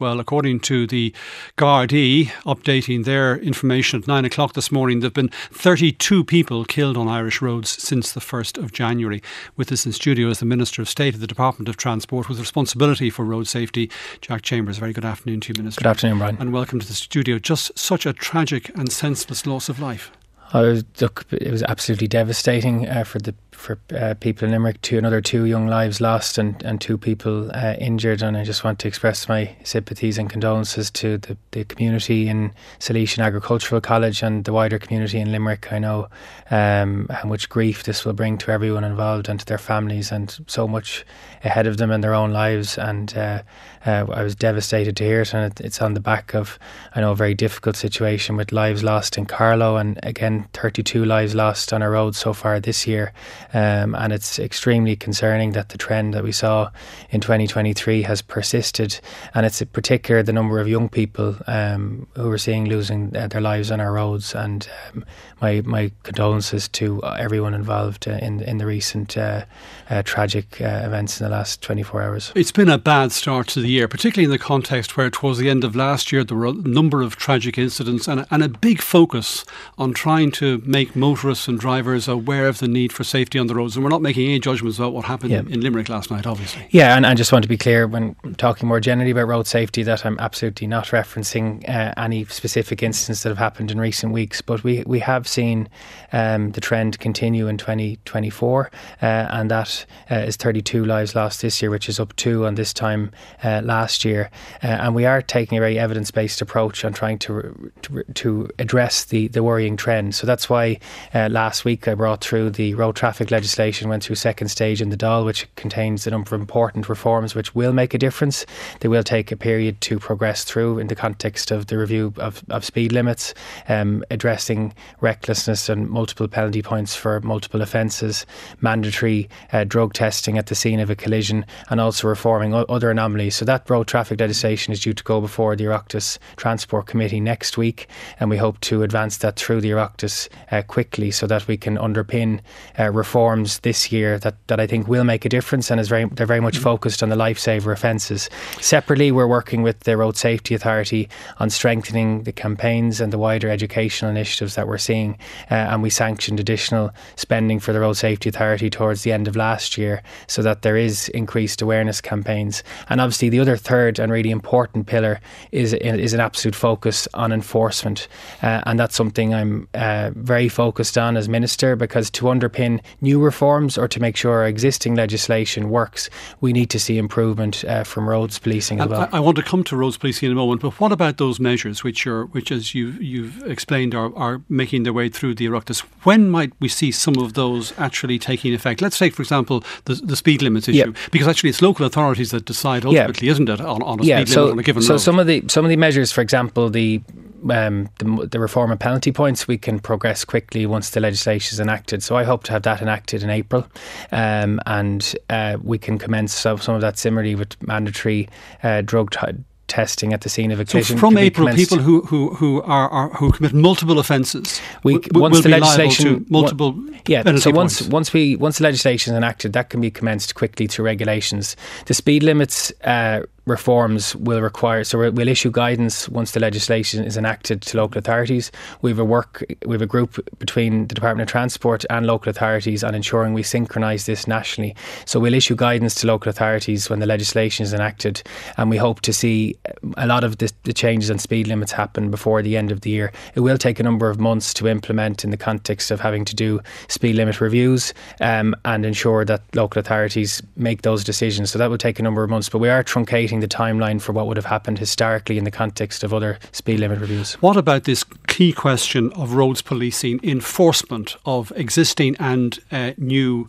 Well, according to the Gardaí, updating their information at nine o'clock this morning, there have been 32 people killed on Irish roads since the 1st of January. With us in studio is the Minister of State of the Department of Transport with responsibility for road safety, Jack Chambers. Very good afternoon to you, Minister. Good afternoon, Brian. And welcome to the studio. Just such a tragic and senseless loss of life. Oh, look, it was absolutely devastating uh, for the for uh, people in Limerick. Two another two young lives lost and, and two people uh, injured. And I just want to express my sympathies and condolences to the, the community in Salesian Agricultural College and the wider community in Limerick. I know um, how much grief this will bring to everyone involved and to their families, and so much ahead of them in their own lives. And uh, uh I was devastated to hear it. And it, it's on the back of I know a very difficult situation with lives lost in Carlow and again 32 lives lost on our road so far this year. Um, and it's extremely concerning that the trend that we saw in 2023 has persisted. And it's in particular the number of young people um, who we're seeing losing uh, their lives on our roads. And um, my, my condolences to everyone involved uh, in, in the recent uh, uh tragic uh, events in the last 24 hours. It's been a bad start to the year, particularly in the context where towards the end of last year there were a number of tragic incidents and, and a big focus on trying to make motorists and drivers aware of the need for safety on the roads. And we're not making any judgments about what happened yeah. in Limerick last night, obviously. Yeah, and I just want to be clear when talking more generally about road safety that I'm absolutely not referencing uh, any specific incidents that have happened in recent weeks, but we, we have seen um, the trend continue in 2024, uh, and that uh, is 32 lives lost this year, which is up two on this time uh, last year. Uh, and we are taking a very evidence based approach on trying to, to, to address the, the worrying trend. So that's why uh, last week I brought through the road traffic legislation, went through second stage in the Dáil, which contains a number of important reforms which will make a difference. They will take a period to progress through in the context of the review of, of speed limits, um, addressing recklessness and multiple penalty points for multiple offences, mandatory uh, drug testing at the scene of a collision, and also reforming o- other anomalies. So that road traffic legislation is due to go before the Oireachtas Transport Committee next week, and we hope to advance that through the Oireachtas uh, quickly so that we can underpin uh, reforms this year that, that I think will make a difference and is very they're very much focused on the lifesaver offences. Separately, we're working with the Road Safety Authority on strengthening the campaigns and the wider educational initiatives that we're seeing, uh, and we sanctioned additional spending for the Road Safety Authority towards the end of last year so that there is increased awareness campaigns. And obviously, the other third and really important pillar is is an absolute focus on enforcement, uh, and that's something I'm uh, very focused on as minister because to underpin new reforms or to make sure our existing legislation works, we need to see improvement uh, from roads policing as well. I, I, want to come to roads policing in a moment, but what about those measures which are, which as you've, you've explained, are, are making their way through the Oireachtas? When might we see some of those actually taking effect? Let's take, for example, the, the speed limits issue, yeah. because actually it's local authorities that decide ultimately, yeah. isn't it, on, on a yeah, speed so, limit on a given so road? So some of the some of the measures, for example, the um, the, the, reform of penalty points, we can progress quickly once the legislation is enacted. So I hope to have that enacted in April, um, and uh, we can commence some, some of that similarly with mandatory uh, drug. T- testing at the scene of a collision. So from April, people who who who are, are, who commit multiple offences, we, w- once the legislation multiple one, yeah. So once points. once we once the legislation is enacted, that can be commenced quickly through regulations. The speed limits. Uh, reforms will require so we'll issue guidance once the legislation is enacted to local authorities. We have a work we have a group between the Department of Transport and local authorities on ensuring we synchronise this nationally. So we'll issue guidance to local authorities when the legislation is enacted and we hope to see a lot of the, the changes on speed limits happen before the end of the year. It will take a number of months to implement in the context of having to do speed limit reviews um, and ensure that local authorities make those decisions. So that will take a number of months but we are truncating the timeline for what would have happened historically in the context of other speed limit reviews. What about this key question of roads policing enforcement of existing and uh, new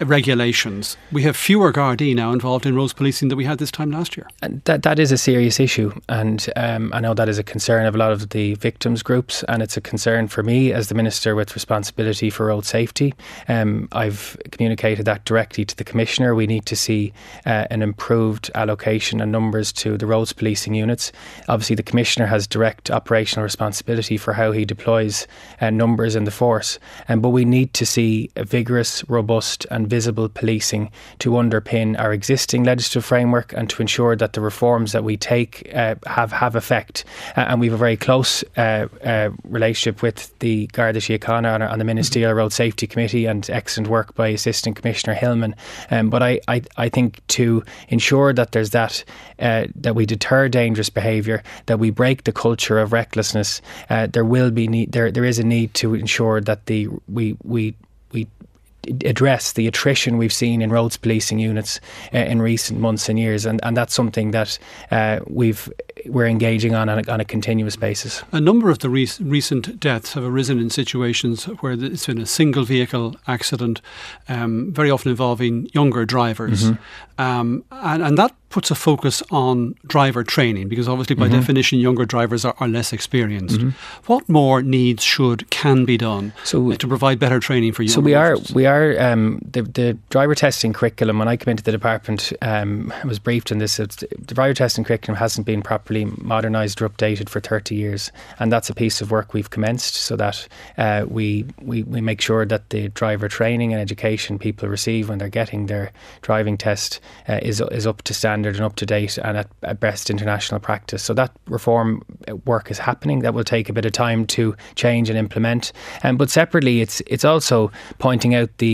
regulations. We have fewer Gardaí now involved in roads policing than we had this time last year. And that that is a serious issue, and um, I know that is a concern of a lot of the victims groups, and it's a concern for me as the minister with responsibility for road safety. Um, I've communicated that directly to the commissioner. We need to see uh, an improved allocation and numbers to the roads policing units. Obviously, the commissioner has direct operational responsibility for how he deploys uh, numbers in the force, um, but we need to see a vigorous, robust, and and visible policing to underpin our existing legislative framework and to ensure that the reforms that we take uh, have have effect. Uh, and we have a very close uh, uh, relationship with the Garda Síochána on, and the Ministerial Road Safety Committee and excellent work by Assistant Commissioner Hilman. Um, but I, I, I think to ensure that there's that uh, that we deter dangerous behaviour, that we break the culture of recklessness, there will be need, there there is a need to ensure that the we we address the attrition we've seen in roads policing units uh, in recent months and years, and, and that's something that uh, we've we're engaging on on a, on a, continuous basis. A number of the re- recent deaths have arisen in situations where it's been a single vehicle accident, um, very often involving younger drivers, mm-hmm. um, and, and that puts a focus on driver training because obviously by mm-hmm. definition younger drivers are, are less experienced. Mm-hmm. What more needs should can be done so, to provide better training for you? So we are we are um, the the driver testing curriculum. When I came into the department, um, I was briefed on this. the driver testing curriculum hasn't been properly modernised or updated for thirty years, and that's a piece of work we've commenced so that uh, we, we we make sure that the driver training and education people receive when they're getting their driving test uh, is is up to standard standard and up to date and at, at best international practice. So that reform work is happening. That will take a bit of time to change and implement. Um, but separately, it's it's also pointing out the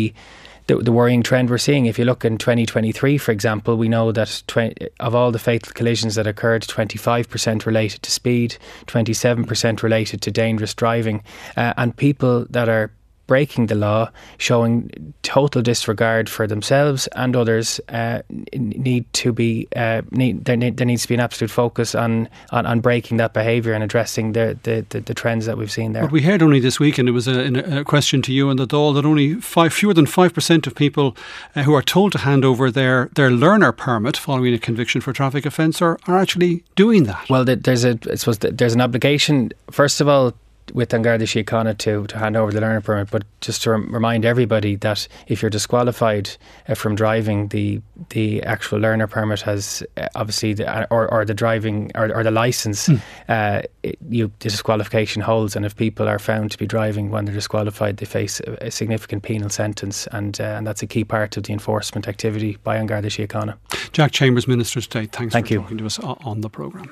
the, the, worrying trend we're seeing. If you look in 2023, for example, we know that 20, of all the fatal collisions that occurred, 25% related to speed, 27% related to dangerous driving, uh, and people that are breaking the law, showing total disregard for themselves and others, uh, need to be uh, need, there, need, there needs to be an absolute focus on on, on breaking that behaviour and addressing the, the, the, the, trends that we've seen there. But we heard only this week, and it was a, a question to you and the Dáil that only five fewer than five percent of people uh, who are told to hand over their their learner permit following a conviction for traffic offence are, are actually doing that. Well, there's a I suppose there's an obligation. First of all, with An Garda Síochána to, to hand over the learner permit, but just to remind everybody that if you're disqualified uh, from driving, the the actual learner permit has uh, obviously the, uh, or, or the driving or, or the license, mm. uh, it, you the disqualification holds, and if people are found to be driving when they're disqualified, they face a, a significant penal sentence, and uh, and that's a key part of the enforcement activity by An Garda Síochána. Jack Chambers, Minister of State, thanks Thank for you. talking to us on the programme.